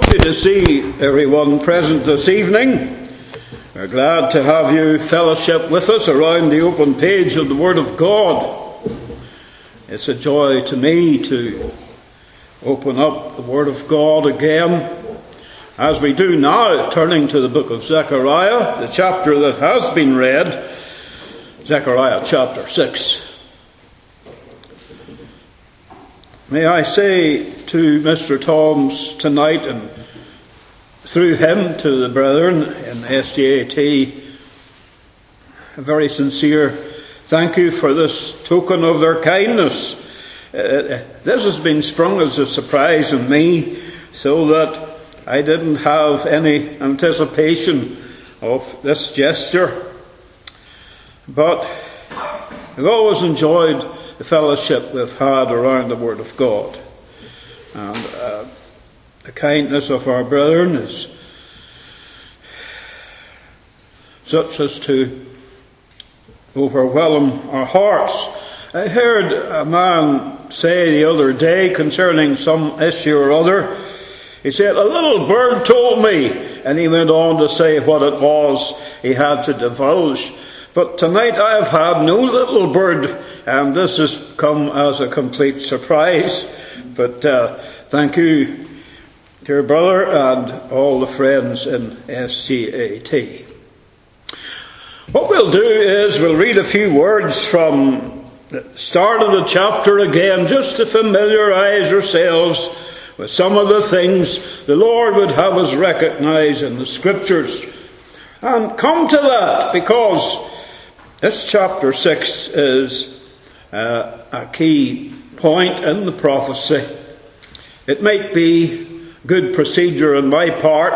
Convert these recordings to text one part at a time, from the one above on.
Lovely to see everyone present this evening. We're glad to have you fellowship with us around the open page of the Word of God. It's a joy to me to open up the Word of God again, as we do now, turning to the book of Zechariah, the chapter that has been read, Zechariah chapter 6. May I say to Mr. Toms tonight and through him to the brethren in SDAT a very sincere thank you for this token of their kindness. Uh, this has been sprung as a surprise on me so that I didn't have any anticipation of this gesture. But I've always enjoyed the fellowship we've had around the Word of God. And uh, the kindness of our brethren is such as to overwhelm our hearts. I heard a man say the other day concerning some issue or other, he said, A little bird told me, and he went on to say what it was he had to divulge. But tonight I have had no little bird, and this has come as a complete surprise. But uh, thank you, dear brother, and all the friends in SCAT. What we'll do is we'll read a few words from the start of the chapter again, just to familiarize ourselves with some of the things the Lord would have us recognize in the Scriptures. And come to that because this chapter 6 is uh, a key point in the prophecy. It might be good procedure on my part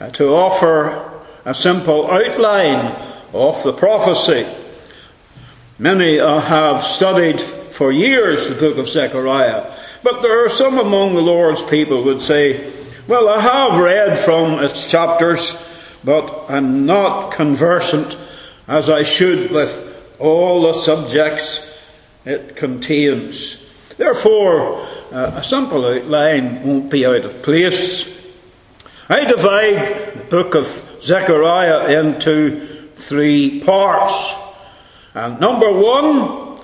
uh, to offer a simple outline of the prophecy. Many uh, have studied for years the book of Zechariah, but there are some among the Lord's people who would say, Well, I have read from its chapters, but I'm not conversant as I should with all the subjects it contains. Therefore, uh, a simple outline won't be out of place. I divide the book of Zechariah into three parts. And number one,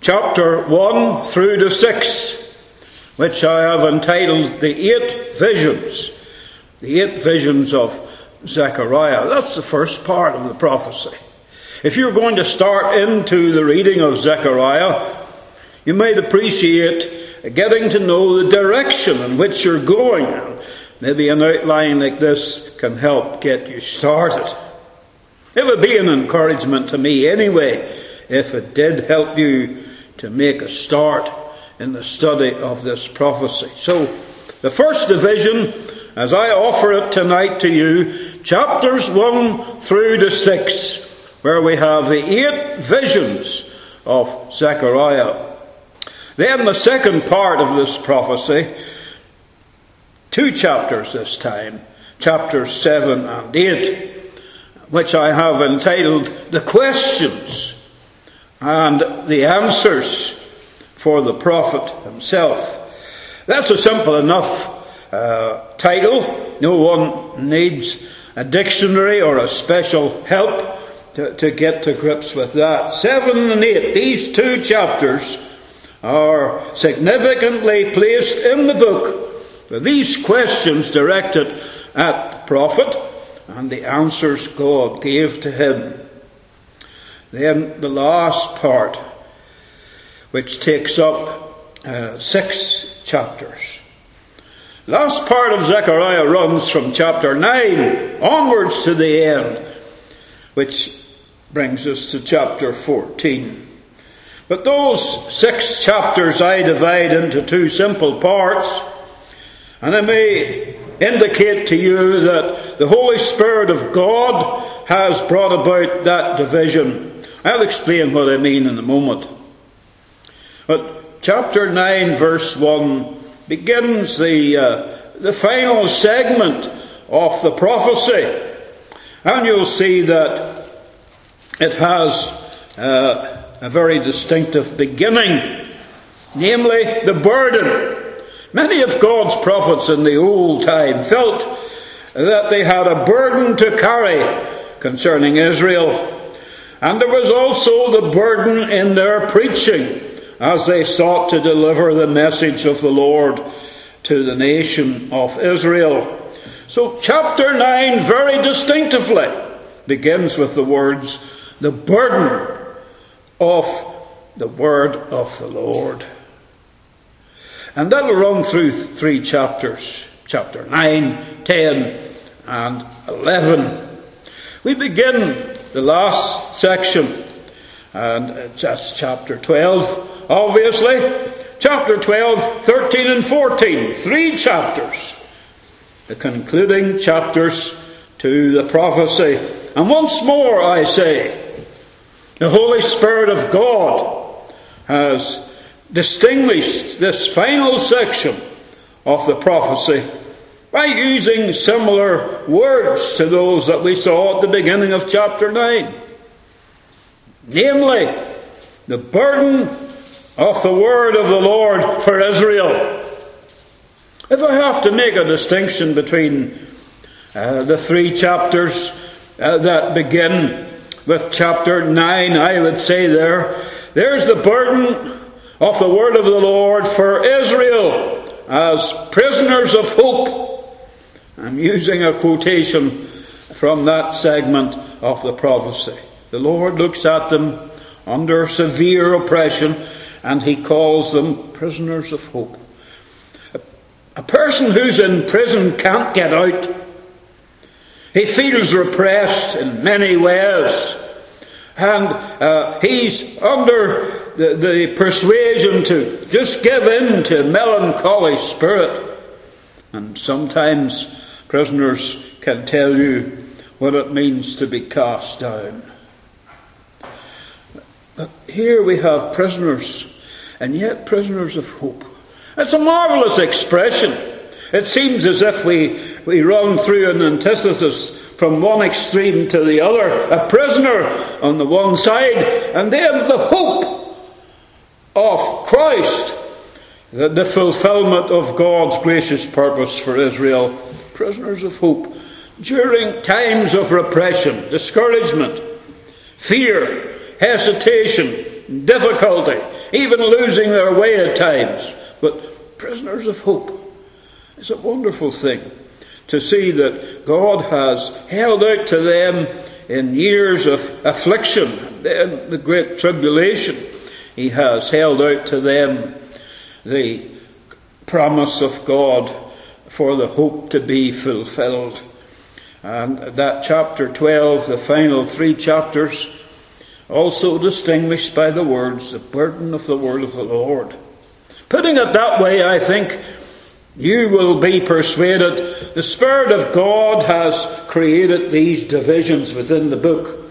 chapter 1 through to 6, which I have entitled The Eight Visions. The Eight Visions of Zechariah. That's the first part of the prophecy. If you're going to start into the reading of Zechariah, you might appreciate getting to know the direction in which you're going. Maybe an outline like this can help get you started. It would be an encouragement to me anyway if it did help you to make a start in the study of this prophecy. So, the first division, as I offer it tonight to you, chapters 1 through to 6 where we have the eight visions of Zechariah. Then the second part of this prophecy, two chapters this time, chapters 7 and 8, which I have entitled The Questions and the Answers for the Prophet himself. That's a simple enough uh, title. No one needs a dictionary or a special help to, to get to grips with that. Seven and eight, these two chapters are significantly placed in the book these questions directed at the prophet and the answers God gave to him. Then the last part, which takes up uh, six chapters. Last part of Zechariah runs from chapter 9 onwards to the end, which brings us to chapter 14. But those six chapters I divide into two simple parts, and I may indicate to you that the Holy Spirit of God has brought about that division. I'll explain what I mean in a moment. But chapter 9, verse 1 begins the, uh, the final segment of the prophecy. And you'll see that it has uh, a very distinctive beginning, namely the burden. Many of God's prophets in the old time felt that they had a burden to carry concerning Israel. And there was also the burden in their preaching as they sought to deliver the message of the Lord to the nation of Israel. So, chapter 9 very distinctively begins with the words, the burden of the word of the Lord. And that'll run through three chapters chapter 9, 10, and 11. We begin the last section, and that's chapter 12, obviously. Chapter 12, 13, and 14. Three chapters. The concluding chapters to the prophecy. And once more I say, the Holy Spirit of God has distinguished this final section of the prophecy by using similar words to those that we saw at the beginning of chapter 9. Namely, the burden of the word of the Lord for Israel. If I have to make a distinction between uh, the three chapters uh, that begin with chapter 9, I would say there, there's the burden of the word of the Lord for Israel as prisoners of hope. I'm using a quotation from that segment of the prophecy. The Lord looks at them under severe oppression and he calls them prisoners of hope. A person who's in prison can't get out. He feels repressed in many ways. And uh, he's under the, the persuasion to just give in to melancholy spirit. And sometimes prisoners can tell you what it means to be cast down. But here we have prisoners, and yet prisoners of hope. It's a marvellous expression. It seems as if we, we run through an antithesis from one extreme to the other. A prisoner on the one side, and then the hope of Christ, the, fulfillment of God's gracious purpose for Israel. Prisoners of hope. During times of repression, discouragement, fear, hesitation, difficulty, even losing their way at times but prisoners of hope. It's a wonderful thing to see that God has held out to them in years of affliction, then the great tribulation. He has held out to them the promise of God for the hope to be fulfilled. And that chapter 12, the final three chapters, also distinguished by the words, the burden of the word of the Lord. Putting it that way, I think you will be persuaded the Spirit of God has created these divisions within the book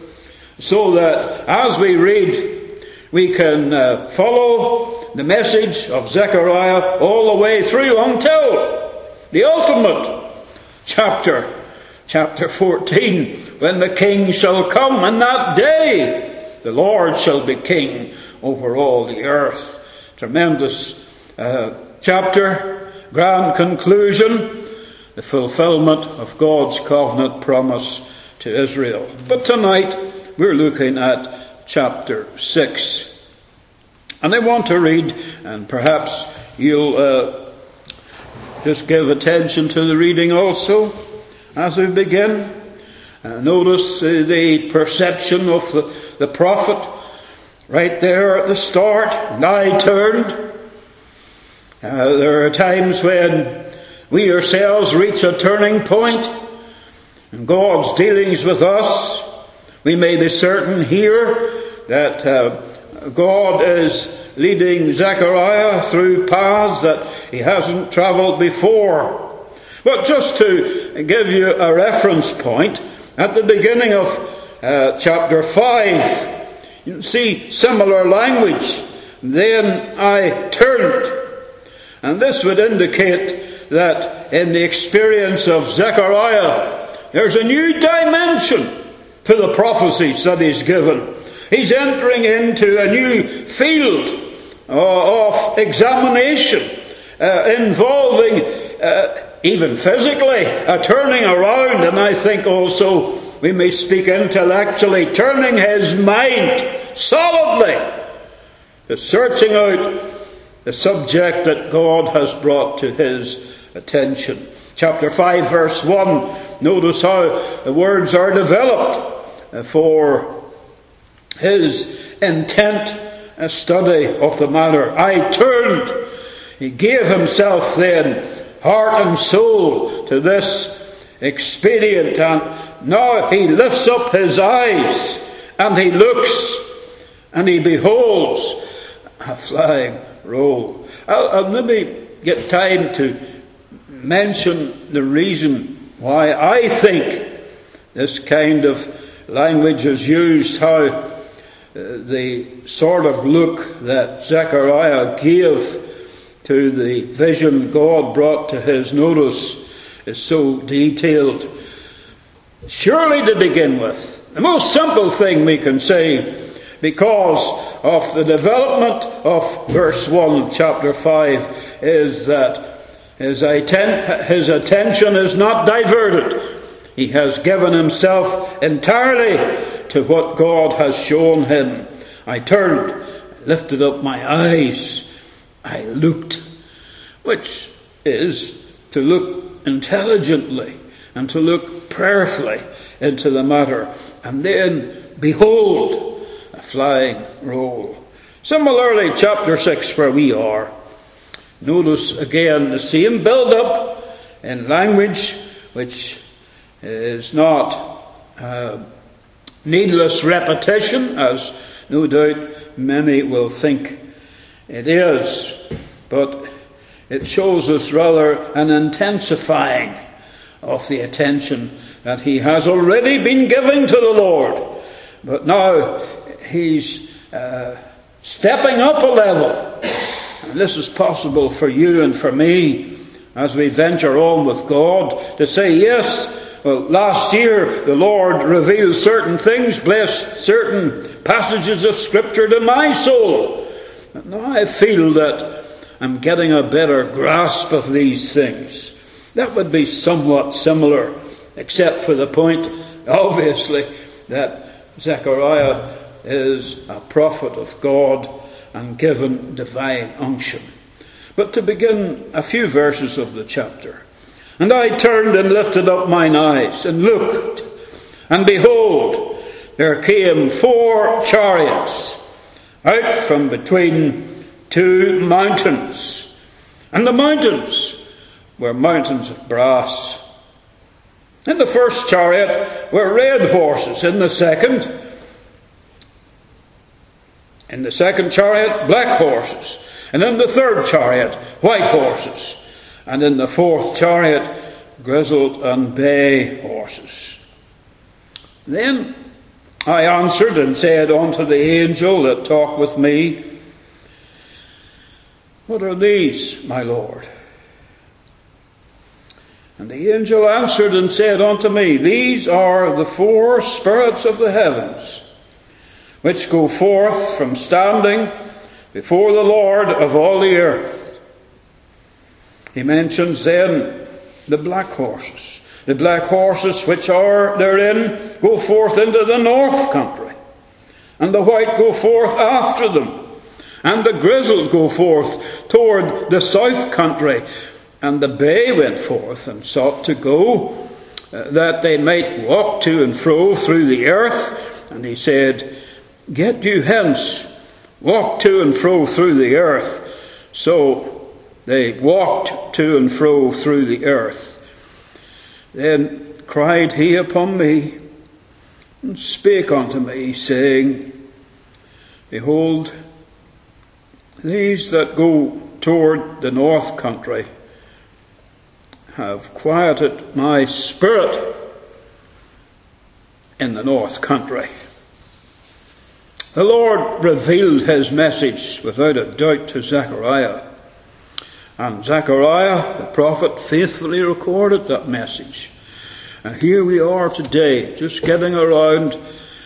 so that as we read, we can uh, follow the message of Zechariah all the way through until the ultimate chapter, chapter 14, when the king shall come, and that day the Lord shall be king over all the earth. Tremendous uh, chapter, grand conclusion, the fulfillment of God's covenant promise to Israel. But tonight we're looking at chapter 6. And I want to read, and perhaps you'll uh, just give attention to the reading also as we begin. Uh, notice uh, the perception of the, the prophet right there at the start. And I turned uh, there are times when we ourselves reach a turning point in God's dealings with us. We may be certain here that uh, God is leading Zechariah through paths that he hasn't travelled before. But just to give you a reference point, at the beginning of uh, chapter 5, you see similar language. Then I turned and this would indicate that in the experience of Zechariah, there's a new dimension to the prophecies that he's given. He's entering into a new field uh, of examination uh, involving uh, even physically a turning around, and I think also we may speak intellectually, turning his mind solidly to searching out the subject that God has brought to his attention. Chapter 5, verse 1, notice how the words are developed uh, for his intent a study of the matter. I turned. He gave himself then, heart and soul, to this expedient, and now he lifts up his eyes and he looks and he beholds a flying roll. I'll, I'll maybe get time to mention the reason why I think this kind of language is used, how uh, the sort of look that Zechariah gave to the vision God brought to his notice is so detailed. Surely, to begin with, the most simple thing we can say, because of the development of verse 1 chapter 5, is that his, atten- his attention is not diverted. He has given himself entirely to what God has shown him. I turned, lifted up my eyes, I looked, which is to look intelligently and to look prayerfully into the matter. And then, behold, flying roll. Similarly, chapter 6, where we are, notice again the same build up in language which is not uh, needless repetition, as no doubt many will think it is, but it shows us rather an intensifying of the attention that he has already been giving to the Lord. But now he's uh, stepping up a level. And this is possible for you and for me as we venture on with God to say, yes, well, last year the Lord revealed certain things, blessed certain passages of Scripture to my soul. And now I feel that I'm getting a better grasp of these things. That would be somewhat similar, except for the point, obviously, that Zechariah is a prophet of God and given divine unction. But to begin a few verses of the chapter. And I turned and lifted up mine eyes and looked, and behold, there came four chariots out from between two mountains. And the mountains were mountains of brass. In the first chariot were red horses, in the second, in the second chariot, black horses, and in the third chariot, white horses and in the fourth chariot, grizzled and bay horses. Then I answered and said unto the angel that talked with me, What are these, my Lord? And the angel answered and said unto me, These are the four spirits of the heavens, which go forth from standing before the Lord of all the earth. He mentions then the black horses. The black horses which are therein go forth into the north country, and the white go forth after them, and the grizzled go forth toward the south country. And the bay went forth and sought to go, uh, that they might walk to and fro through the earth. And he said, Get you hence, walk to and fro through the earth. So they walked to and fro through the earth. Then cried he upon me, and spake unto me, saying, Behold, these that go toward the north country have quieted my spirit in the north country. The Lord revealed his message without a doubt to Zechariah. And Zechariah, the prophet, faithfully recorded that message. And here we are today, just getting around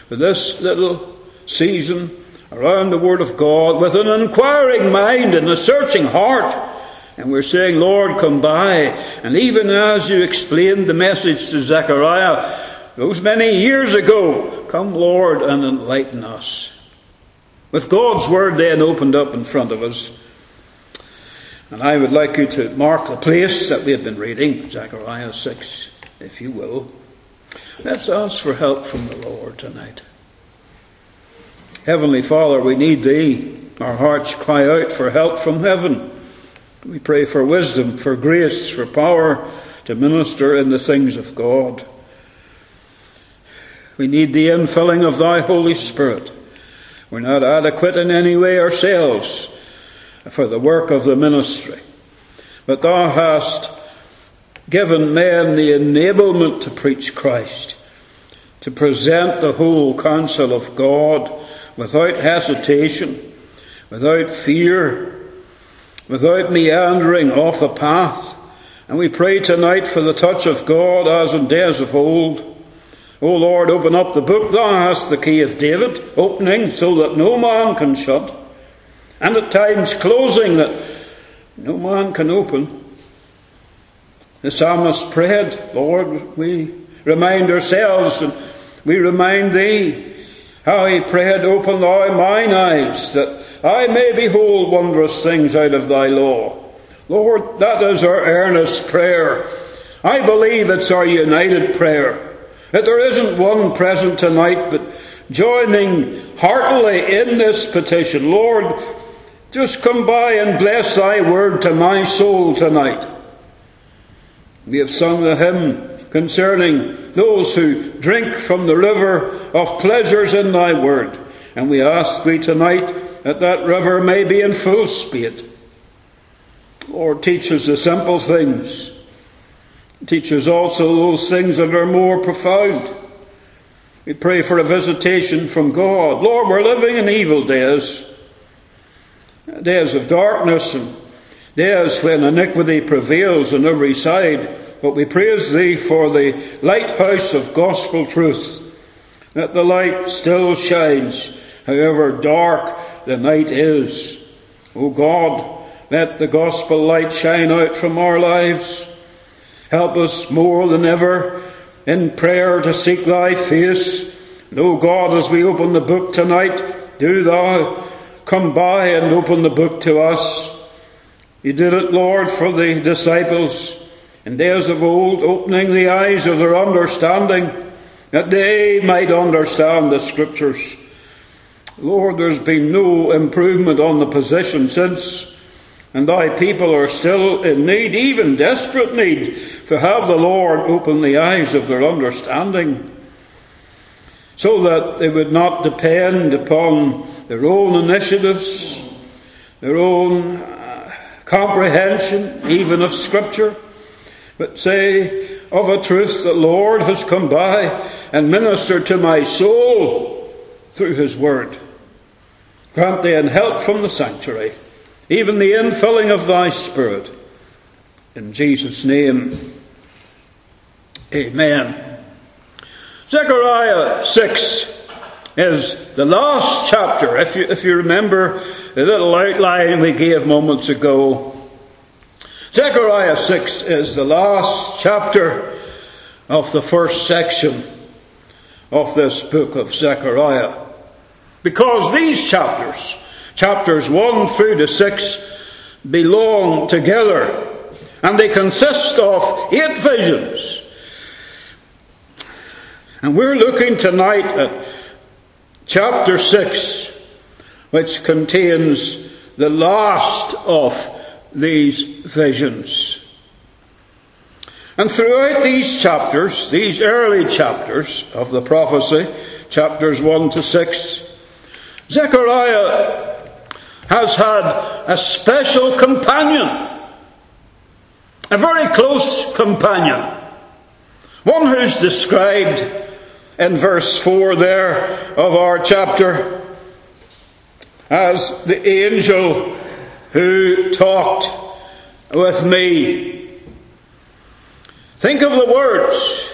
with this little season around the Word of God with an inquiring mind and a searching heart And we're saying, Lord, come by. And even as you explained the message to Zechariah those many years ago, come, Lord, and enlighten us. With God's word then opened up in front of us. And I would like you to mark the place that we have been reading, Zechariah 6, if you will. Let's ask for help from the Lord tonight. Heavenly Father, we need Thee. Our hearts cry out for help from heaven. We pray for wisdom, for grace, for power to minister in the things of God. We need the infilling of Thy Holy Spirit. We're not adequate in any way ourselves for the work of the ministry. But Thou hast given men the enablement to preach Christ, to present the whole counsel of God without hesitation, without fear, without meandering off the path. And we pray tonight for the touch of God as in days of old. O Lord, open up the book. Thou hast the key of David, opening so that no man can shut, and at times closing that no man can open. The psalmist prayed, Lord, we remind ourselves and we remind Thee how he prayed, Open Thou mine eyes that I may behold wondrous things out of thy law. Lord, that is our earnest prayer. I believe it's our united prayer. That there isn't one present tonight, but joining heartily in this petition. Lord, just come by and bless thy word to my soul tonight. We have sung the hymn concerning those who drink from the river of pleasures in thy word. And we ask thee tonight that that river may be in full speed. Lord, teach us the simple things. Teach us also those things that are more profound. We pray for a visitation from God. Lord, we're living in evil days, days of darkness and days when iniquity prevails on every side. But we praise Thee for the lighthouse of gospel truth, that the light still shines, however dark the night is. O God, let the gospel light shine out from our lives. Help us more than ever in prayer to seek thy face. And O God, as we open the book tonight, do thou come by and open the book to us. You did it, Lord, for the disciples in days of old, opening the eyes of their understanding, that they might understand the scriptures. Lord, there's been no improvement on the position since, and thy people are still in need, even desperate need, to have the Lord open the eyes of their understanding, so that they would not depend upon their own initiatives, their own uh, comprehension, even of Scripture, but say of a truth the Lord has come by and ministered to my soul through His Word. Grant thee help from the sanctuary, even the infilling of thy Spirit. In Jesus' name, amen. Zechariah 6 is the last chapter. If you, if you remember the little outline we gave moments ago, Zechariah 6 is the last chapter of the first section of this book of Zechariah. Because these chapters, chapters 1 through to 6, belong together and they consist of eight visions. And we're looking tonight at chapter 6, which contains the last of these visions. And throughout these chapters, these early chapters of the prophecy, chapters 1 to 6, Zechariah has had a special companion, a very close companion, one who's described in verse 4 there of our chapter as the angel who talked with me. Think of the words.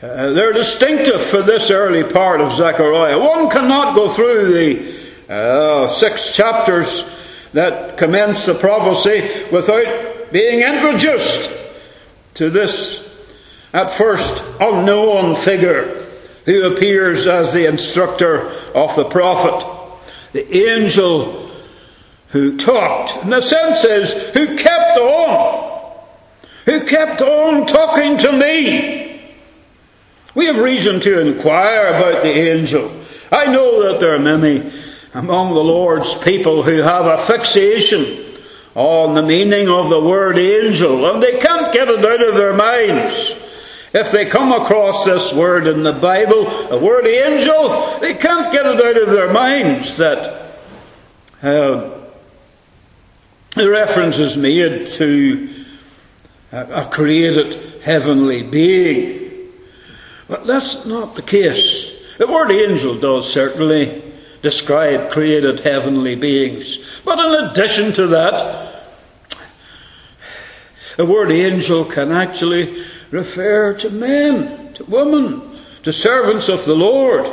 Uh, they're distinctive for this early part of Zechariah. One cannot go through the uh, six chapters that commence the prophecy without being introduced to this at first unknown figure who appears as the instructor of the prophet. The angel who talked, in the sense is, who kept on, who kept on talking to me. We have reason to inquire about the angel. I know that there are many among the Lord's people who have a fixation on the meaning of the word angel, and they can't get it out of their minds. If they come across this word in the Bible, the word angel, they can't get it out of their minds that uh, the reference is made to a, a created heavenly being. But that's not the case. The word angel does certainly describe created heavenly beings. But in addition to that, the word angel can actually refer to men, to women, to servants of the Lord.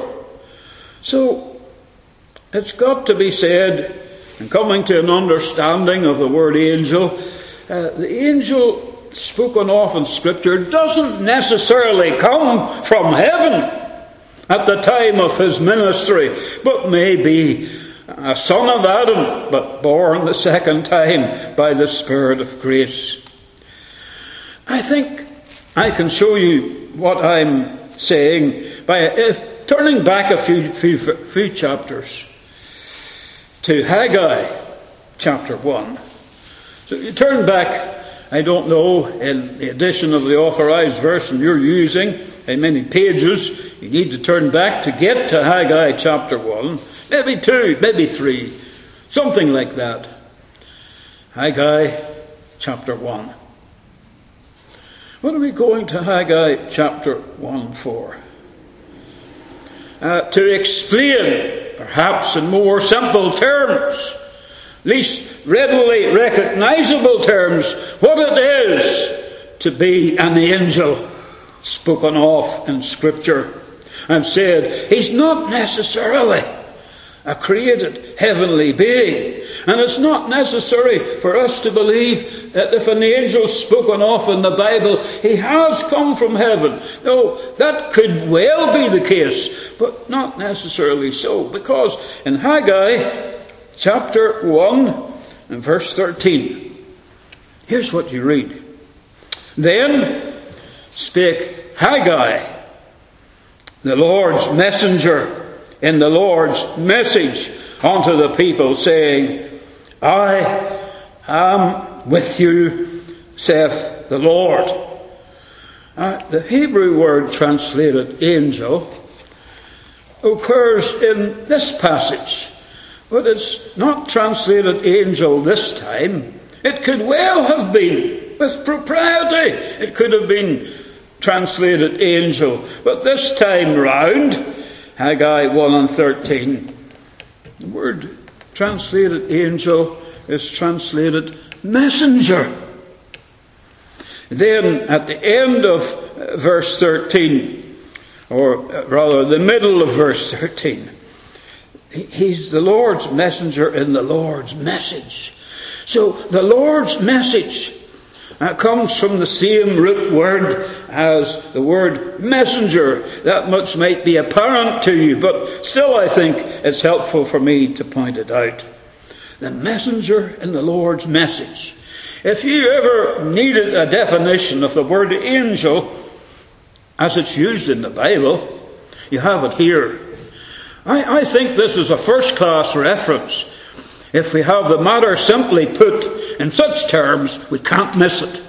So, it's got to be said, and coming to an understanding of the word angel, uh, the angel spoken of in Scripture doesn't necessarily come from heaven at the time of his ministry, but may be a son of Adam, but born the second time by the Spirit of grace. I think I can show you what I'm saying by if, turning back a few, few, few chapters to Haggai chapter 1. So you turn back, I don't know, in the edition of the authorized version you're using, in many pages, you need to turn back to get to Haggai chapter 1, maybe 2, maybe 3, something like that. Haggai chapter 1. What are we going to Haggai chapter 1 for? Uh, to explain, perhaps in more simple terms, least readily recognizable terms, what it is to be an angel spoken of in Scripture and said he's not necessarily a created heavenly being. And it's not necessary for us to believe that if an angel spoken of in the Bible, he has come from heaven. No, that could well be the case, but not necessarily so, because in Haggai chapter 1 and verse 13, here's what you read. Then spake Haggai, the Lord's messenger, in the Lord's message unto the people, saying, I am with you, saith the Lord. Uh, the Hebrew word translated angel occurs in this passage, but it's not translated angel this time. It could well have been, with propriety, it could have been translated angel. But this time round, Haggai 1 and 13, the word translated angel is translated messenger. Then at the end of uh, verse 13, or uh, rather the middle of verse 13, he's the Lord's messenger in the Lord's message. So the Lord's message uh, comes from the same root word as the word messenger. That much might be apparent to you, but still I think it's helpful for me to point it out. The messenger in the Lord's message. If you ever needed a definition of the word angel as it's used in the Bible, you have it here. I, I think this is a first class reference. If we have the matter simply put in such terms, we can't miss it.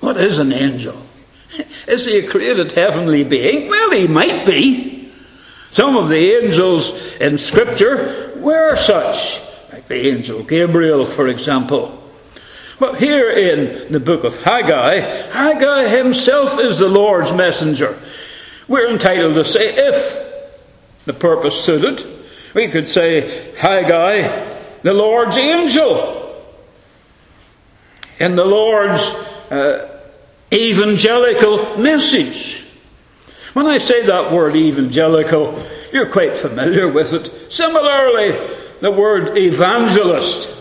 What is an angel? Is he a created heavenly being? Well, he might be. Some of the angels in Scripture were such, like the angel Gabriel, for example. But here in the book of Haggai, Haggai himself is the Lord's messenger. We're entitled to say, if the purpose suited, we could say Haggai, the Lord's angel in the Lord's uh, evangelical message. When I say that word evangelical, you're quite familiar with it. Similarly, the word evangelist.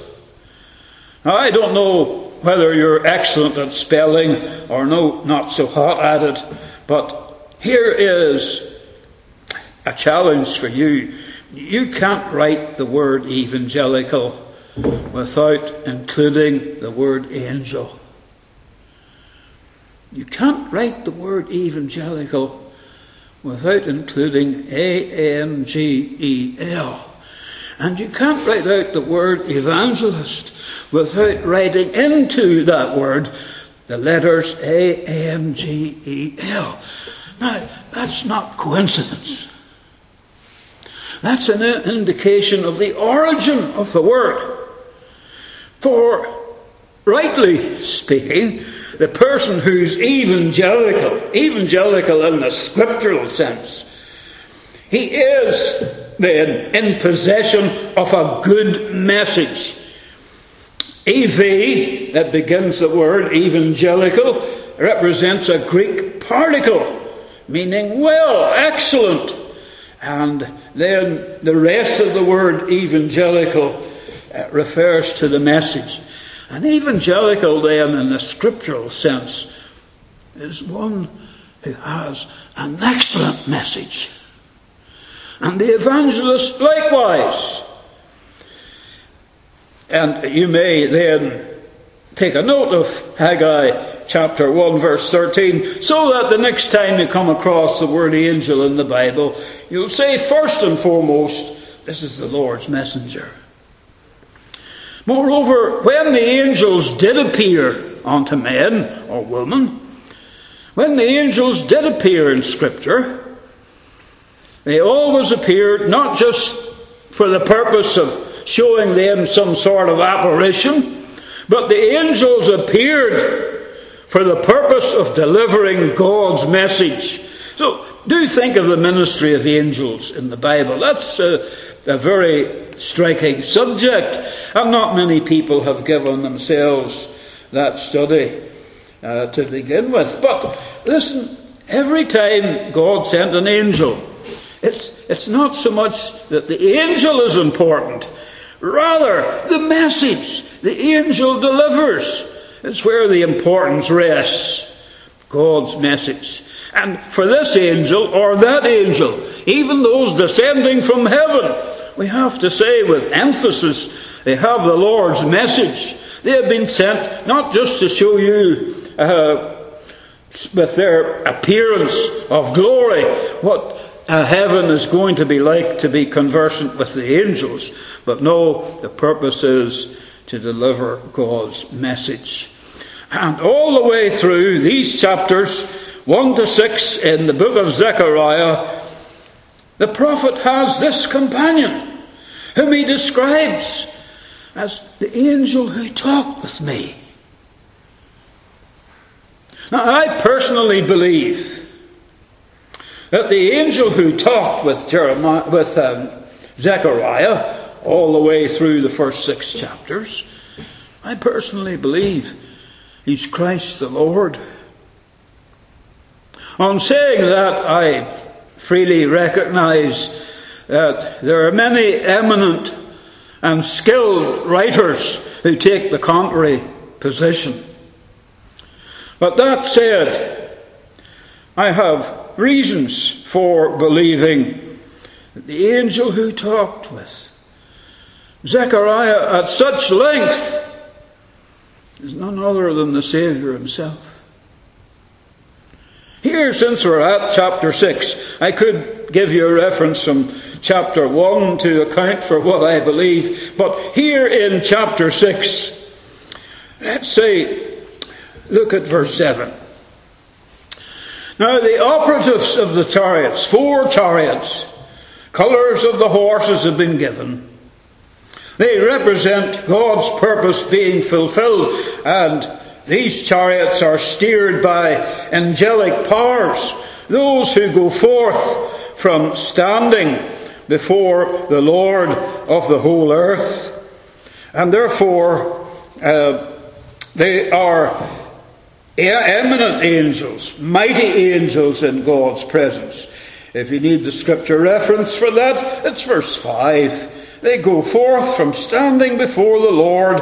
Now, I don't know whether you're excellent at spelling or no, not so hot at it, but here is a challenge for you. You can't write the word evangelical without including the word angel. You can't write the word evangelical without including A N G E L. And you can't write out the word evangelist without writing into that word the letters A N G E L. Now, that's not coincidence. That's an indication of the origin of the word. For, rightly speaking, the person who's evangelical, evangelical in the scriptural sense, he is then in possession of a good message. EV, that begins the word evangelical, represents a Greek particle, meaning well, excellent. And then the rest of the word evangelical uh, refers to the message. And evangelical, then, in the scriptural sense, is one who has an excellent message. And the evangelist likewise. And you may then take a note of Haggai chapter 1, verse 13, so that the next time you come across the word angel in the Bible, you'll say, first and foremost, this is the Lord's messenger. Moreover, when the angels did appear unto men or women, when the angels did appear in Scripture, they always appeared not just for the purpose of showing them some sort of apparition, but the angels appeared for the purpose of delivering God's message. So, do think of the ministry of angels in the Bible. That's a, a very striking subject, and not many people have given themselves that study uh, to begin with. But listen, every time God sent an angel, it's, it's not so much that the angel is important, rather, the message the angel delivers is where the importance rests. God's message. And for this angel or that angel, even those descending from heaven, we have to say with emphasis, they have the Lord's message. They have been sent not just to show you uh, with their appearance of glory what uh, heaven is going to be like to be conversant with the angels, but no, the purpose is to deliver God's message. And all the way through these chapters, 1 to 6 in the book of Zechariah, the prophet has this companion whom he describes as the angel who talked with me. Now, I personally believe that the angel who talked with Jeremiah, with um, Zechariah, all the way through the first six chapters, I personally believe he's Christ the Lord. On saying that, I freely recognize that there are many eminent and skilled writers who take the contrary position. But that said, I have reasons for believing that the angel who talked with Zechariah at such length is none other than the Saviour himself. Here, since we're at chapter 6, I could give you a reference from chapter 1 to account for what I believe. But here in chapter 6, let's say, look at verse 7. Now, the operatives of the chariots, four chariots, colours of the horses have been given. They represent God's purpose being fulfilled, and these chariots are steered by angelic powers, those who go forth from standing before the Lord of the whole earth. And therefore, uh, they are eminent angels, mighty angels in God's presence. If you need the scripture reference for that, it's verse 5. They go forth from standing before the Lord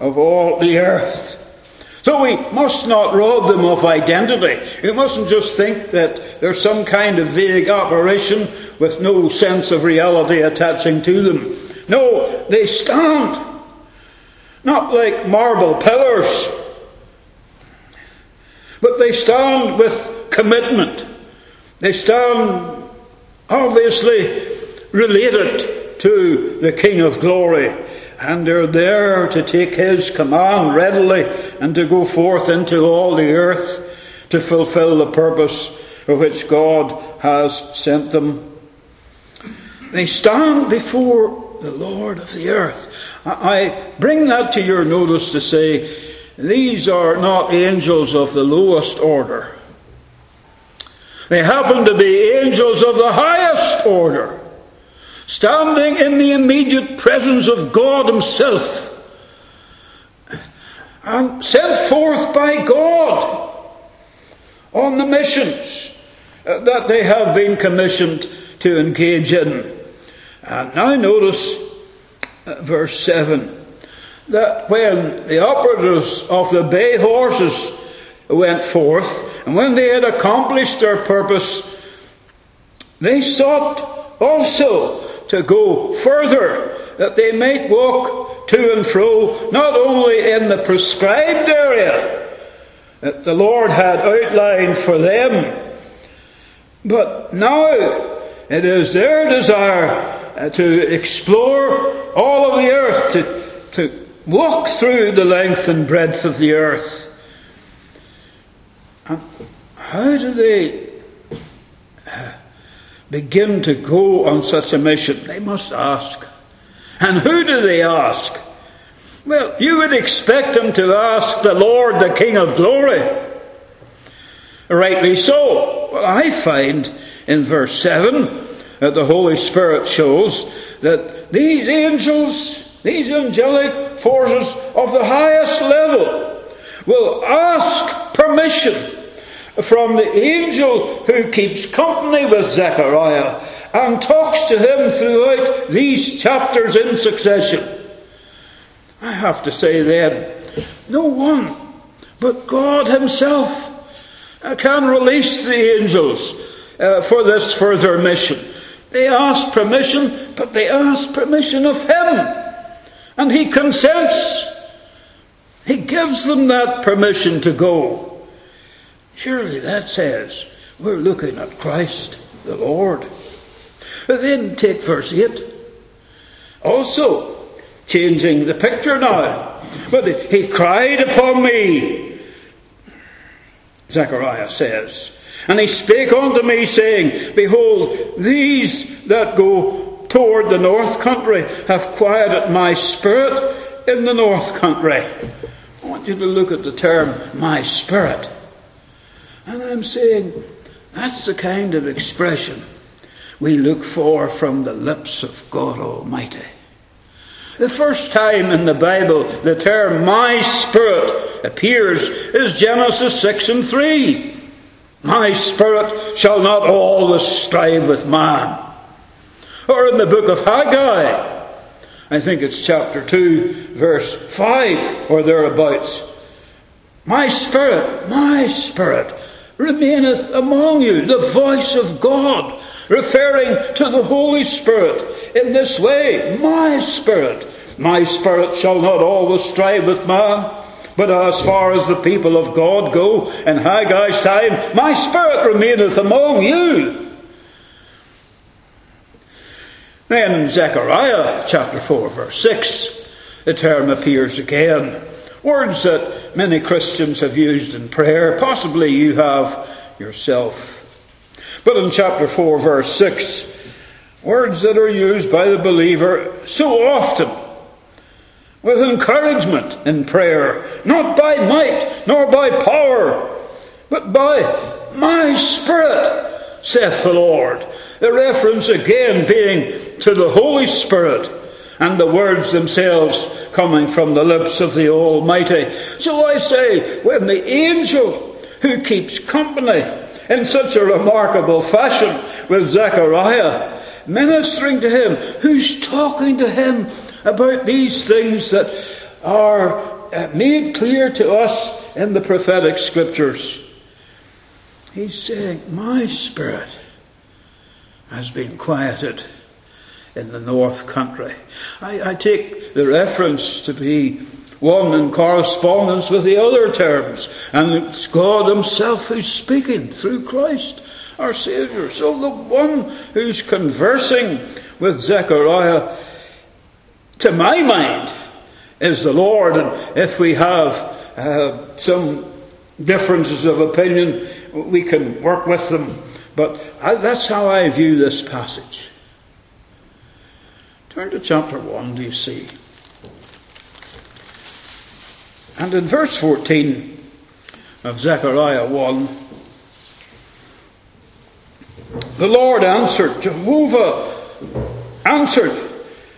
of all the earth. So we must not rob them of identity. We mustn't just think that there's some kind of vague apparition with no sense of reality attaching to them. No, they stand. Not like marble pillars, but they stand with commitment. They stand obviously related to the King of Glory and they're there to take his command readily and to go forth into all the earth to fulfill the purpose for which God has sent them. They stand before the Lord of the earth. I bring that to your notice to say these are not angels of the lowest order. They happen to be angels of the highest order standing in the immediate presence of God Himself, and sent forth by God on the missions that they have been commissioned to engage in. And now notice uh, verse 7 that when the operatives of the bay horses went forth, and when they had accomplished their purpose, they sought also to go further, that they might walk to and fro, not only in the prescribed area that the Lord had outlined for them, but now it is their desire uh, to explore all of the earth, to, to walk through the length and breadth of the earth. And how do they begin to go on such a mission, they must ask. And who do they ask? Well, you would expect them to ask the Lord, the King of glory. Rightly so. Well, I find in verse 7 that the Holy Spirit shows that these angels, these angelic forces of the highest level, will ask permission from the angel who keeps company with Zechariah and talks to him throughout these chapters in succession. I have to say then, no one but God Himself can release the angels uh, for this further mission. They ask permission, but they ask permission of Him. And He consents. He gives them that permission to go. Surely that says we're looking at Christ the Lord. But then take verse 8. Also, changing the picture now. But he cried upon me, Zechariah says. And he spake unto me, saying, Behold, these that go toward the north country have quieted my spirit in the north country. I want you to look at the term, my spirit. And I'm saying that's the kind of expression we look for from the lips of God Almighty. The first time in the Bible the term my spirit appears is Genesis 6 and 3. My spirit shall not always strive with man. Or in the book of Haggai, I think it's chapter 2, verse 5 or thereabouts. My spirit, my spirit remaineth among you, the voice of God, referring to the Holy Spirit in this way My Spirit, my Spirit shall not always strive with man. But as far as the people of God go in Haggai's time, my spirit remaineth among you. Then Zechariah chapter 4, verse 6, the term appears again. Words that many Christians have used in prayer. Possibly you have yourself. But in chapter 4, verse 6, words that are used by the believer so often with encouragement in prayer, not by might nor by power, but by my Spirit, saith the Lord. The reference again being to the Holy Spirit and the words themselves coming from the lips of the Almighty. So I say, when the angel who keeps company in such a remarkable fashion with Zechariah, ministering to him, who's talking to him about these things that are uh, made clear to us in the prophetic scriptures. He's saying, My spirit has been quieted in the North Country. I, I take the reference to be one in correspondence with the other terms, and it's God Himself who's speaking through Christ, our Saviour. So the one who's conversing with Zechariah, to my mind, is the Lord. And if we have uh, some differences of opinion, we can work with them. But I, that's how I view this passage. Turn to chapter 1, do you see? And in verse 14 of Zechariah 1, the Lord answered, Jehovah answered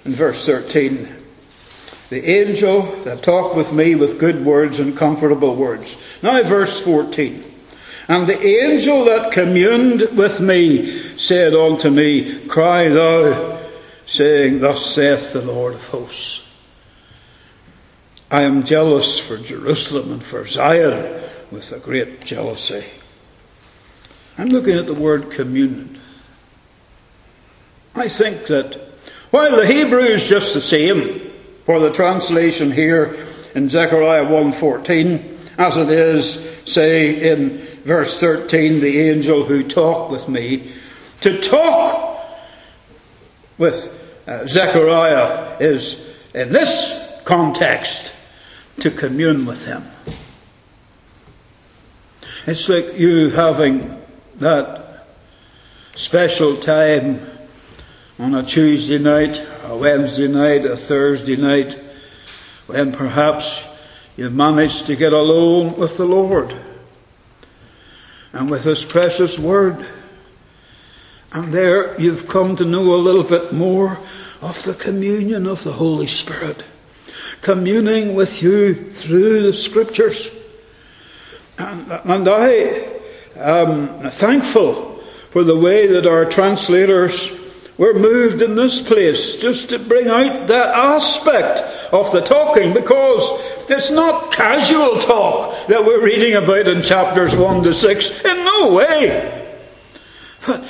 in verse 13, the angel that talked with me with good words and comfortable words. Now, verse 14. And the angel that communed with me said unto me, Cry thou, saying, Thus saith the Lord of hosts. I am jealous for Jerusalem and for Zion with a great jealousy. I'm looking at the word communion. I think that while the Hebrew is just the same, for the translation here in Zechariah 1:14 as it is say in verse 13 the angel who talked with me to talk with uh, Zechariah is in this context to commune with him it's like you having that special time on a Tuesday night a Wednesday night, a Thursday night, when perhaps you've managed to get alone with the Lord and with His precious Word. And there you've come to know a little bit more of the communion of the Holy Spirit, communing with you through the Scriptures. And, and I am thankful for the way that our translators we're moved in this place just to bring out that aspect of the talking because it's not casual talk that we're reading about in chapters 1 to 6. In no way. But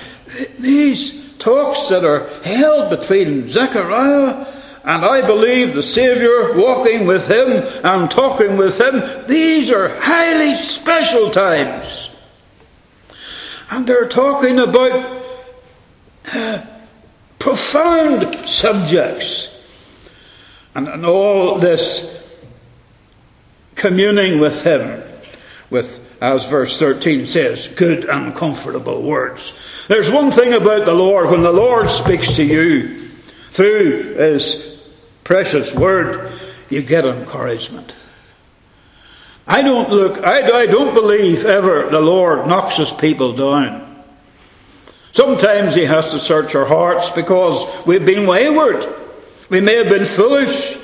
these talks that are held between Zechariah and I believe the Saviour walking with him and talking with him, these are highly special times. And they're talking about uh, profound subjects. And, and all this communing with Him, with, as verse 13 says, good and comfortable words. There's one thing about the Lord, when the Lord speaks to you through His precious word, you get encouragement. I don't look, I, I don't believe ever the Lord knocks his people down. Sometimes He has to search our hearts because we've been wayward. We may have been foolish.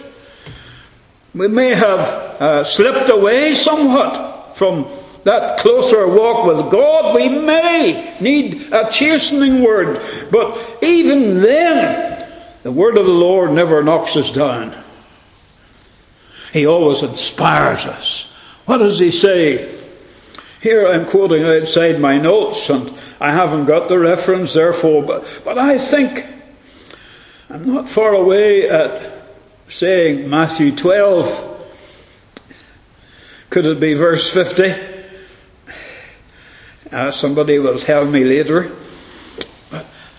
We may have uh, slipped away somewhat from that closer walk with God. We may need a chastening word. But even then, the word of the Lord never knocks us down. He always inspires us. What does He say? Here I'm quoting outside my notes, and I haven't got the reference, therefore, but, but I think I'm not far away at saying Matthew 12. Could it be verse 50? Uh, somebody will tell me later.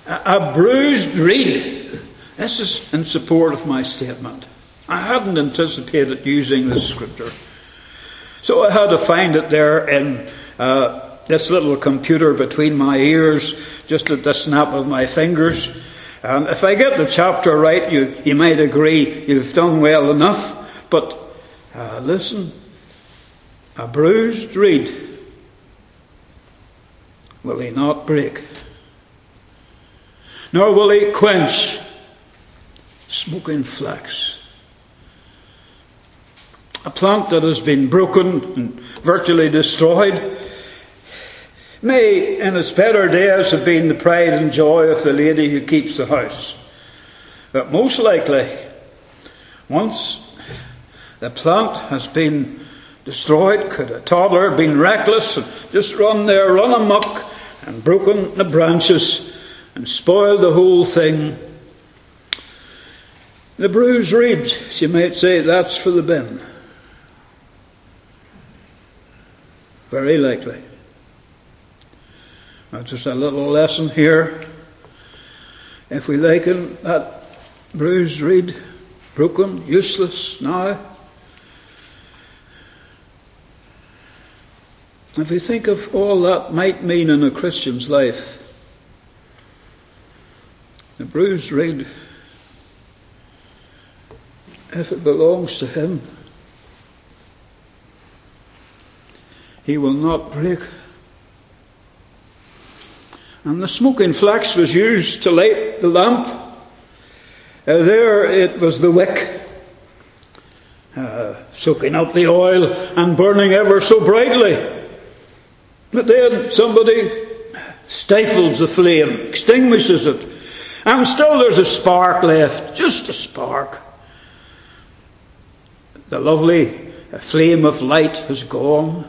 A, a bruised reed. This is in support of my statement. I hadn't anticipated using this scripture. So I had to find it there in uh, this little computer between my ears, just at the snap of my fingers. And if I get the chapter right, you, you might agree you've done well enough. But uh, listen, a bruised reed will he not break, nor will he quench smoking flax. A plant that has been broken and virtually destroyed may, in its better days, have been the pride and joy of the lady who keeps the house. But most likely, once The plant has been destroyed. Could a toddler have been reckless and just run there, run amok, and broken the branches and spoiled the whole thing? The bruised reed, she might say, that's for the bin. Very likely. Now, just a little lesson here. If we liken that bruised reed, broken, useless now, if we think of all that might mean in a Christian's life, the bruised reed, if it belongs to him, he will not break. And the smoking flax was used to light the lamp. Uh, there it was the wick, uh, soaking up the oil and burning ever so brightly. But then somebody stifles the flame, extinguishes it, and still there's a spark left, just a spark. The lovely flame of light has gone.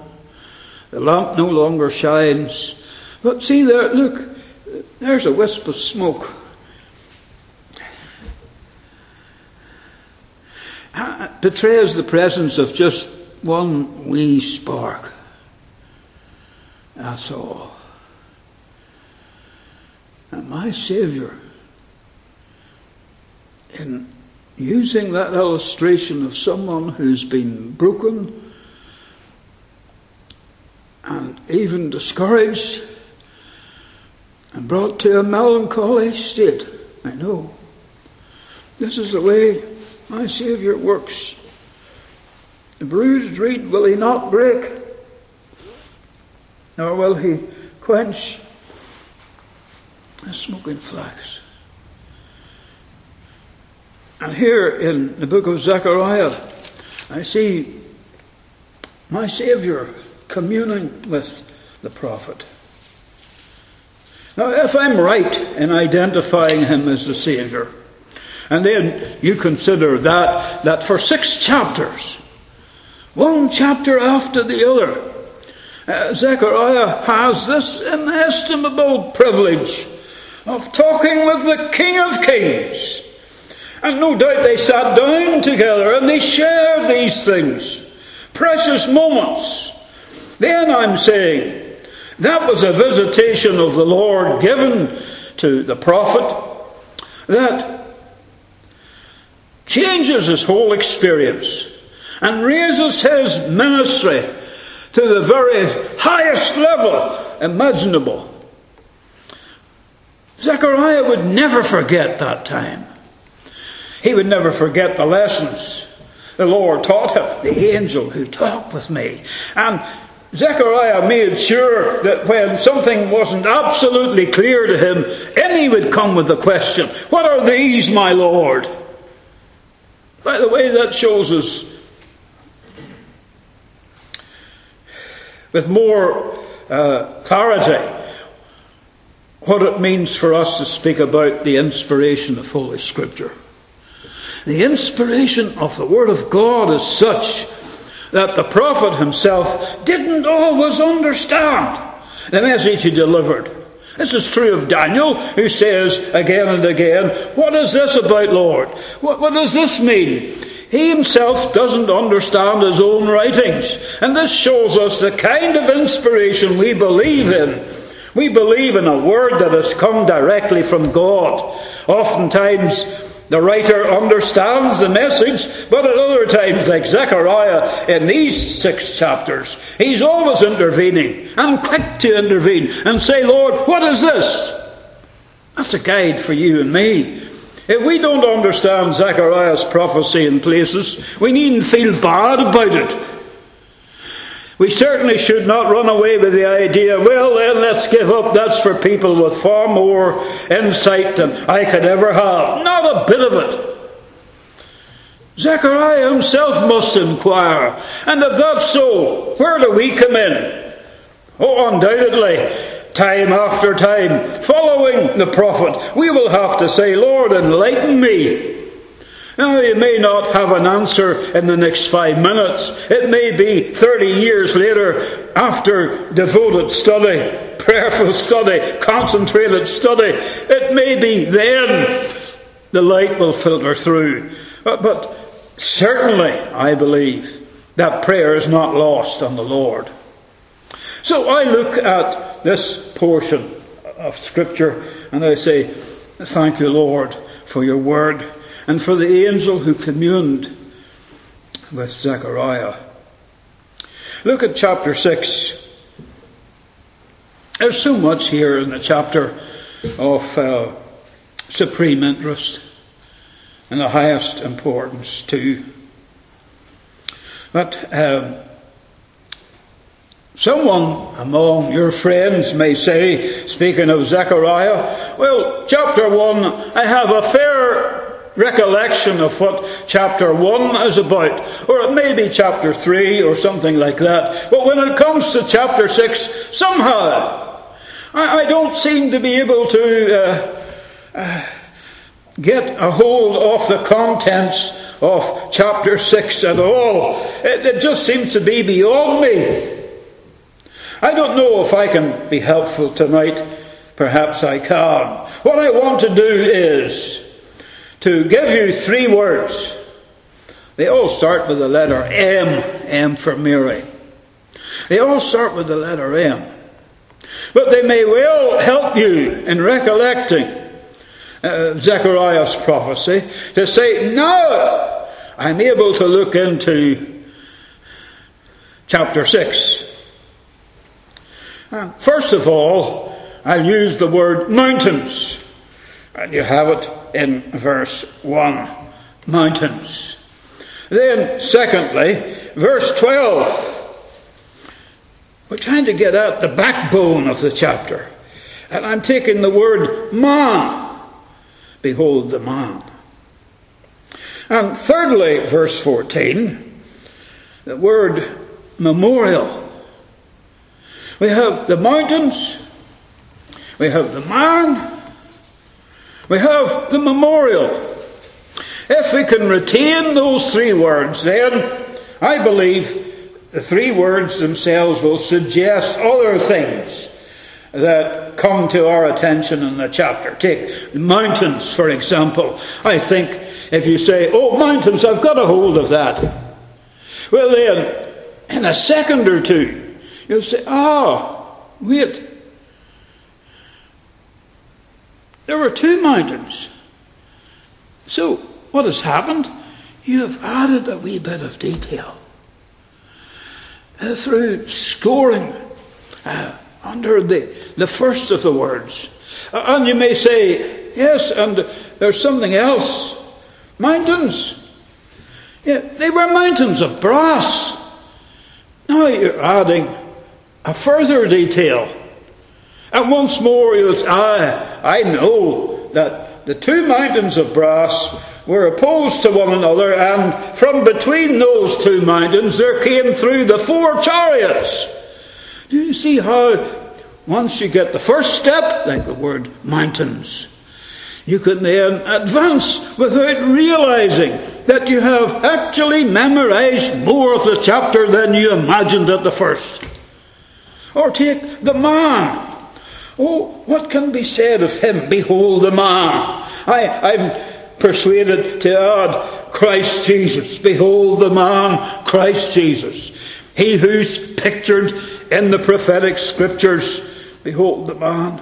The lamp no longer shines. But see there, look, there's a wisp of smoke. Ah, it betrays the presence of just one wee spark. That's all. And my Saviour, in using that illustration of someone who's been broken and even discouraged and brought to a melancholy state. I know. This is the way my Saviour works. The bruised reed will he not break, nor will he quench the smoking flax. And here in the book of Zechariah, I see my Saviour communing with the prophet. Now, if I'm right in identifying him as the Saviour, and then you consider that, that for six chapters, one chapter after the other, uh, Zechariah has this inestimable privilege of talking with the King of Kings. And no doubt they sat down together and they shared these things, precious moments. Then I'm saying, that was a visitation of the Lord given to the prophet that changes his whole experience and raises his ministry to the very highest level imaginable. Zechariah would never forget that time. He would never forget the lessons the Lord taught him, the angel who talked with me. And Zechariah made sure that when something wasn't absolutely clear to him, any would come with the question, What are these, my Lord? By the way, that shows us with more uh, clarity what it means for us to speak about the inspiration of Holy Scripture. The inspiration of the Word of God is such that the prophet himself didn't always understand the message he delivered. This is true of Daniel, who says again and again, What is this about, Lord? What, what does this mean? He himself doesn't understand his own writings. And this shows us the kind of inspiration we believe in. We believe in a word that has come directly from God. Oftentimes, the writer understands the message, but at other times, like Zechariah in these six chapters, he's always intervening and quick to intervene and say, Lord, what is this? That's a guide for you and me. If we don't understand Zechariah's prophecy in places, we needn't feel bad about it. We certainly should not run away with the idea, well, then let's give up. That's for people with far more insight than I could ever have. Not a bit of it. Zechariah himself must inquire. And if that's so, where do we come in? Oh, undoubtedly, time after time, following the prophet, we will have to say, Lord, enlighten me. Now, you may not have an answer in the next five minutes. It may be 30 years later after devoted study, prayerful study, concentrated study. It may be then the light will filter through. But, but certainly, I believe that prayer is not lost on the Lord. So I look at this portion of Scripture and I say, Thank you, Lord, for your word and for the angel who communed with Zechariah. Look at chapter 6. There's so much here in the chapter of uh, supreme interest and the highest importance, too. But um, someone among your friends may say, speaking of Zechariah, well, chapter 1, I have a fair recollection of what chapter 1 is about, or it may be chapter 3 or something like that. But when it comes to chapter 6, somehow I, I don't seem to be able to uh, uh, get a hold of the contents of chapter 6 at all. It, it just seems to be beyond me. I don't know if I can be helpful tonight. Perhaps I can. What I want to do is to give you three words. They all start with the letter M, M for Mary. They all start with the letter M. But they may well help you in recollecting uh, Zechariah's prophecy to say, now I'm able to look into chapter 6. First of all, I'll use the word mountains. And you have it in verse 1 mountains. Then, secondly, verse 12. We're trying to get at the backbone of the chapter. And I'm taking the word man. Behold the man. And thirdly, verse 14, the word memorial. We have the mountains, we have the man, we have the memorial. If we can retain those three words, then I believe the three words themselves will suggest other things that come to our attention in the chapter. Take mountains, for example. I think if you say, Oh, mountains, I've got a hold of that. Well, then, in a second or two, you'll say, Ah, oh, wait. There were two mountains. So, what has happened? You have added a wee bit of detail. Uh, through scoring uh, under the, the first of the words. Uh, and you may say, yes, and there's something else. Mountains. Yeah, they were mountains of brass. Now you're adding a further detail. And once more, he was, I, I know that the two mountains of brass were opposed to one another, and from between those two mountains there came through the four chariots. Do you see how, once you get the first step, like the word mountains, you can then advance without realizing that you have actually memorized more of the chapter than you imagined at the first. Or take the man Oh, what can be said of him? Behold the man. I, I'm persuaded to add Christ Jesus. Behold the man, Christ Jesus. He who's pictured in the prophetic scriptures. Behold the man.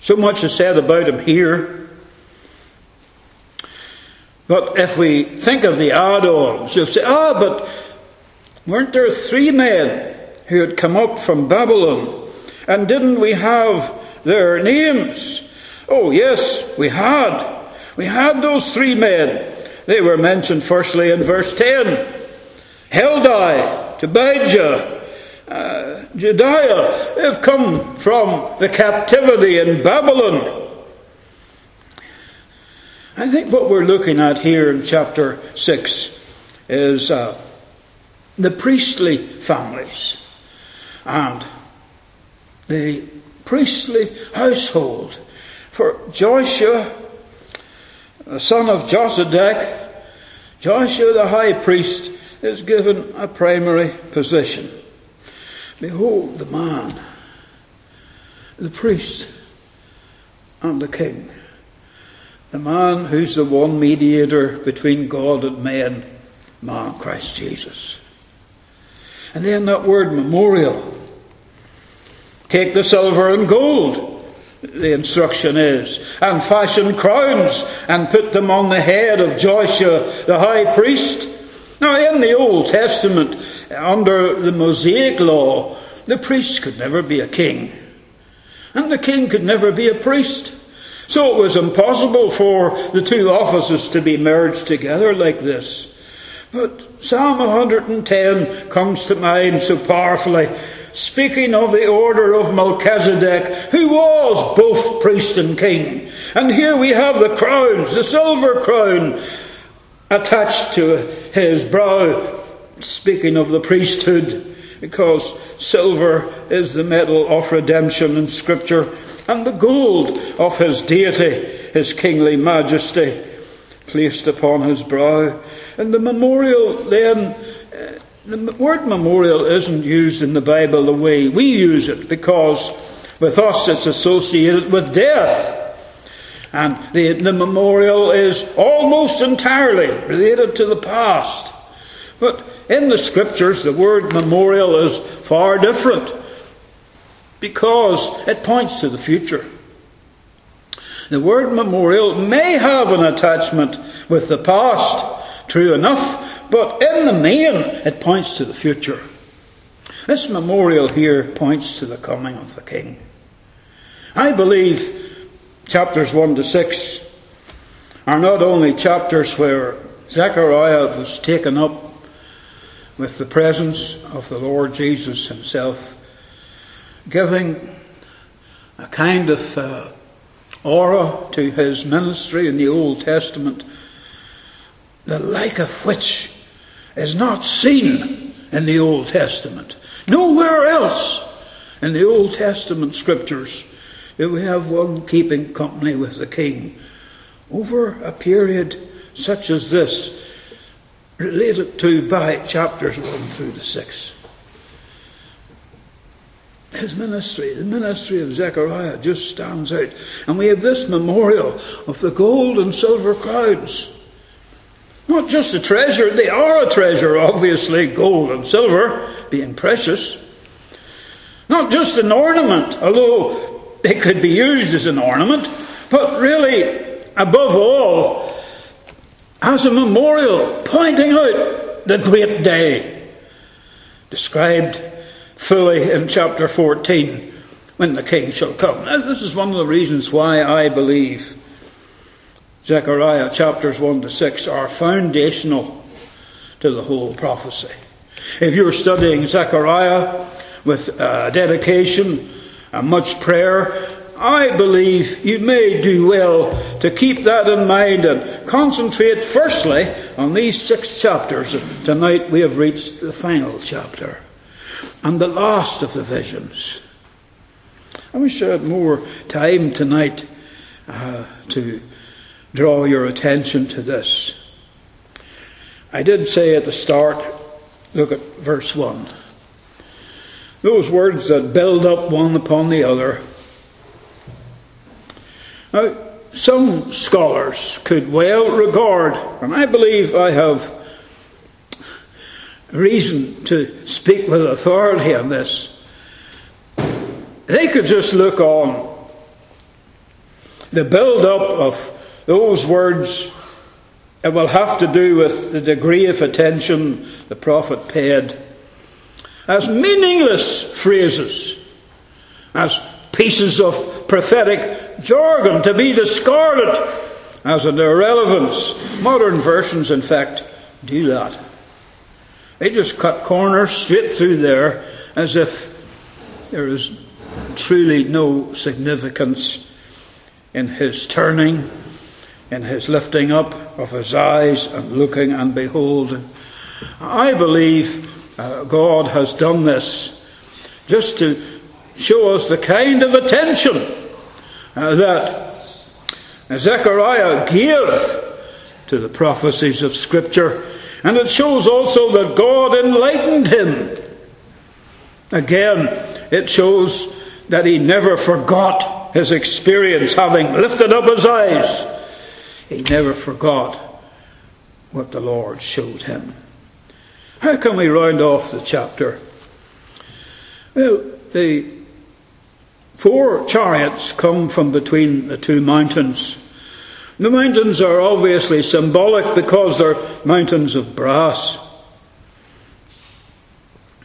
So much is said about him here. But if we think of the add ons, you'll say, ah, but weren't there three men who had come up from Babylon. And didn't we have their names? Oh, yes, we had. We had those three men. They were mentioned firstly in verse 10 Heldai, Tobijah, uh, Jedaiah. They've come from the captivity in Babylon. I think what we're looking at here in chapter 6 is uh, the priestly families and the priestly household. For Joshua the son of Josedek, Joshua the high priest is given a primary position. Behold the man, the priest, and the king. The man who's the one mediator between God and man, man Christ Jesus. And then that word memorial. Take the silver and gold, the instruction is, and fashion crowns and put them on the head of Joshua the high priest. Now, in the Old Testament, under the Mosaic law, the priest could never be a king, and the king could never be a priest. So it was impossible for the two offices to be merged together like this. But Psalm 110 comes to mind so powerfully, speaking of the order of Melchizedek, who was both priest and king. And here we have the crowns, the silver crown attached to his brow, speaking of the priesthood, because silver is the metal of redemption in Scripture and the gold of his deity, his kingly majesty, placed upon his brow. And the memorial then, uh, the word memorial isn't used in the Bible the way we use it because with us it's associated with death. And the, the memorial is almost entirely related to the past. But in the scriptures, the word memorial is far different because it points to the future. The word memorial may have an attachment with the past, true enough, but in the main it points to the future. This memorial here points to the coming of the King. I believe chapters 1 to 6 are not only chapters where Zechariah was taken up with the presence of the Lord Jesus himself giving a kind of uh, aura to his ministry in the Old Testament, the like of which is not seen in the Old Testament. Nowhere else in the Old Testament scriptures do we have one keeping company with the king over a period such as this, related to by chapters 1 through to 6 his ministry, the ministry of Zechariah, just stands out. And we have this memorial of the gold and silver crowns. Not just a treasure, they are a treasure, obviously, gold and silver being precious. Not just an ornament, although it could be used as an ornament, but really, above all, as a memorial pointing out the great day described fully in chapter 14 when the king shall come. Now, this is one of the reasons why I believe Zechariah chapters 1 to 6 are foundational to the whole prophecy. If you're studying Zechariah with uh, dedication and much prayer, I believe you may do well to keep that in mind and concentrate firstly on these six chapters. Tonight we have reached the final chapter and the last of the visions. I wish I had more time tonight uh, to draw your attention to this. I did say at the start, look at verse 1. Those words that build up one upon the other. Now, some scholars could well regard, and I believe I have reason to speak with authority on this. They could just look on the build up of those words. It will have to do with the degree of attention the prophet paid as meaningless phrases, as pieces of prophetic jargon to be discarded as an irrelevance. Modern versions, in fact, do that. They just cut corners straight through there as if there is truly no significance in his turning, in his lifting up of his eyes and looking and beholding. I believe uh, God has done this just to show us the kind of attention uh, that Zechariah gave to the prophecies of Scripture, and it shows also that God enlightened him. Again, it shows that he never forgot his experience, having lifted up his eyes. He never forgot what the Lord showed him. How can we round off the chapter? Well, the four chariots come from between the two mountains. The mountains are obviously symbolic because they're mountains of brass.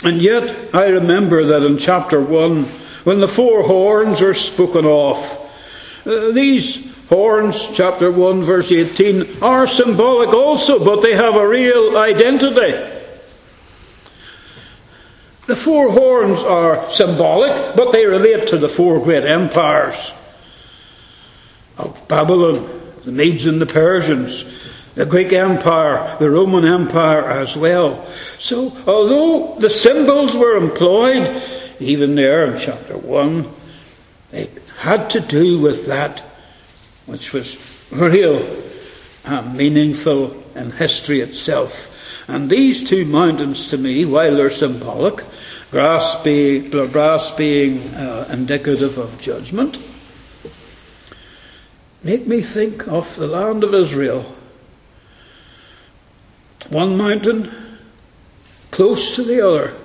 And yet, I remember that in chapter 1, when the four horns are spoken of, uh, these horns, chapter 1, verse 18, are symbolic also, but they have a real identity. The four horns are symbolic, but they relate to the four great empires of Babylon, the Medes and the Persians, the Greek Empire, the Roman Empire as well. So, although the symbols were employed, even there in chapter 1, they had to do with that which was real and meaningful in history itself. And these two mountains, to me, while they're symbolic, brass being, brass being uh, indicative of judgment, make me think of the land of Israel. One mountain close to the other.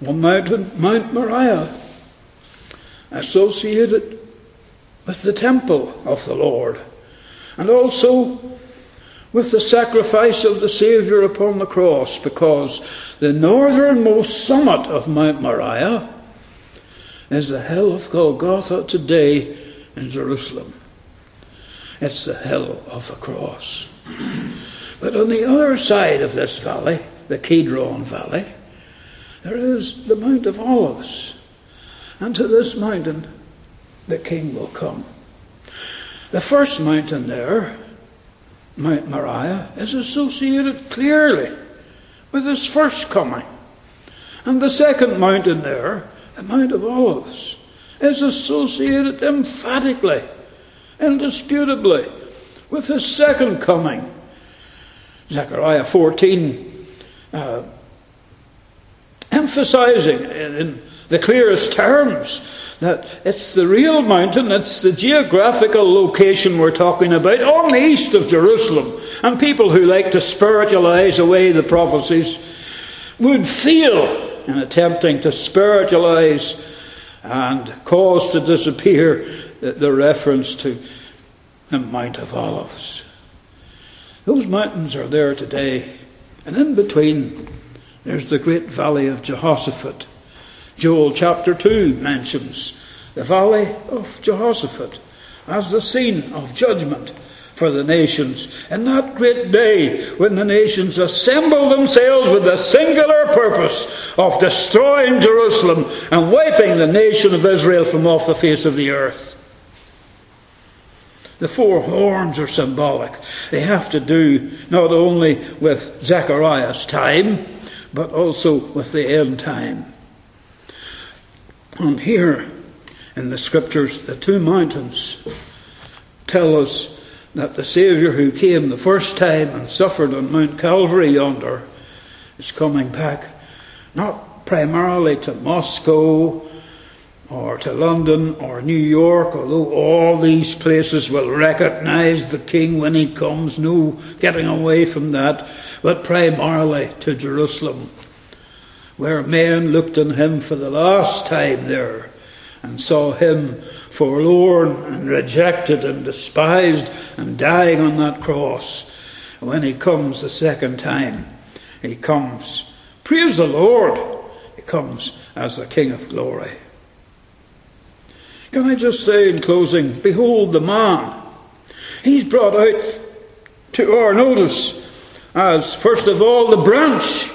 One mountain, Mount Moriah, associated with the temple of the Lord, and also with the sacrifice of the Saviour upon the cross, because the northernmost summit of Mount Moriah is the hill of Golgotha today in Jerusalem. It's the hill of the cross. But on the other side of this valley, the Kidron Valley, there is the Mount of Olives. And to this mountain the king will come. The first mountain there, Mount Moriah, is associated clearly with his first coming. And the second mountain there, the Mount of Olives, is associated emphatically, indisputably, with his second coming. Zechariah 14, uh, emphasizing in the clearest terms that it's the real mountain, it's the geographical location we're talking about on the east of Jerusalem. And people who like to spiritualize away the prophecies would feel in attempting to spiritualize and cause to disappear the reference to the Mount of Olives. Those mountains are there today, and in between there's the great valley of Jehoshaphat Joel chapter 2 mentions the valley of Jehoshaphat as the scene of judgment for the nations. And that great day when the nations assemble themselves with the singular purpose of destroying Jerusalem and wiping the nation of Israel from off the face of the earth. The four horns are symbolic. They have to do not only with Zechariah's time, but also with the end time. And here in the scriptures, the two mountains tell us that the Saviour who came the first time and suffered on Mount Calvary yonder is coming back, not primarily to Moscow or to London or New York, although all these places will recognize the King when he comes, no getting away from that, but primarily to Jerusalem where men looked on him for the last time there and saw him forlorn and rejected and despised and dying on that cross. When he comes the second time, he comes, praise the Lord, he comes as the King of glory. Can I just say in closing, behold the man. He's brought out to our notice as, first of all, the branch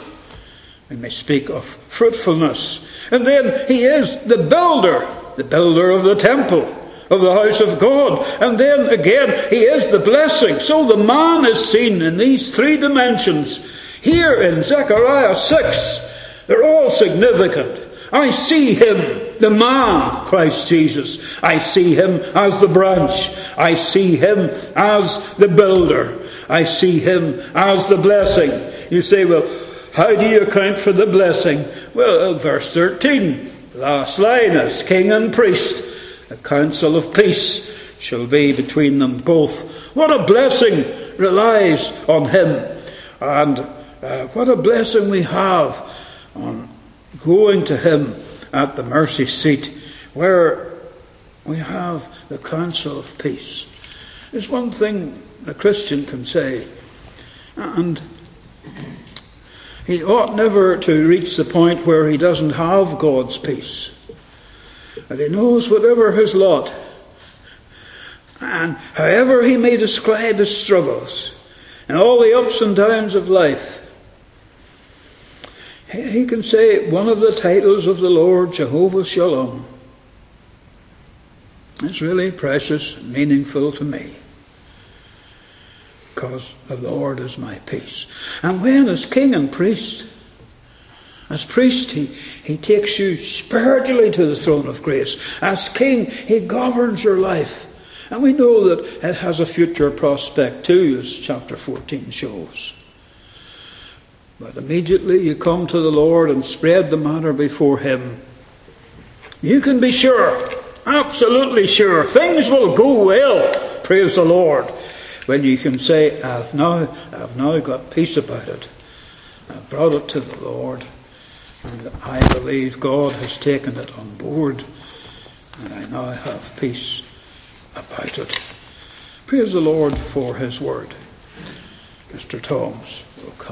we may speak of fruitfulness. And then he is the builder, the builder of the temple, of the house of God. And then again, he is the blessing. So the man is seen in these three dimensions. Here in Zechariah 6, they're all significant. I see him the man, Christ Jesus. I see him as the branch. I see him as the builder. I see him as the blessing. You say, well, how do you account for the blessing? Well, uh, verse 13, last line is king and priest. The counsel of peace shall be between them both. What a blessing relies on him. And uh, what a blessing we have on going to him at the mercy seat where we have the counsel of peace. There's one thing a Christian can say, and he ought never to reach the point where he doesn't have God's peace. And he knows whatever his lot, and however he may describe his struggles, and all the ups and downs of life, he can say one of the titles of the Lord, Jehovah Shalom. It's really precious, meaningful to me. Because the Lord is my peace. And when, as king and priest, as priest, he, he takes you spiritually to the throne of grace. As king, he governs your life. And we know that it has a future prospect too, as chapter 14 shows. But immediately you come to the Lord and spread the matter before Him. You can be sure, absolutely sure, things will go well, praise the Lord, when you can say, I've now, I've now got peace about it. I've brought it to the Lord, and I believe God has taken it on board, and I now have peace about it. Praise the Lord for His word. Mr. Toms will come.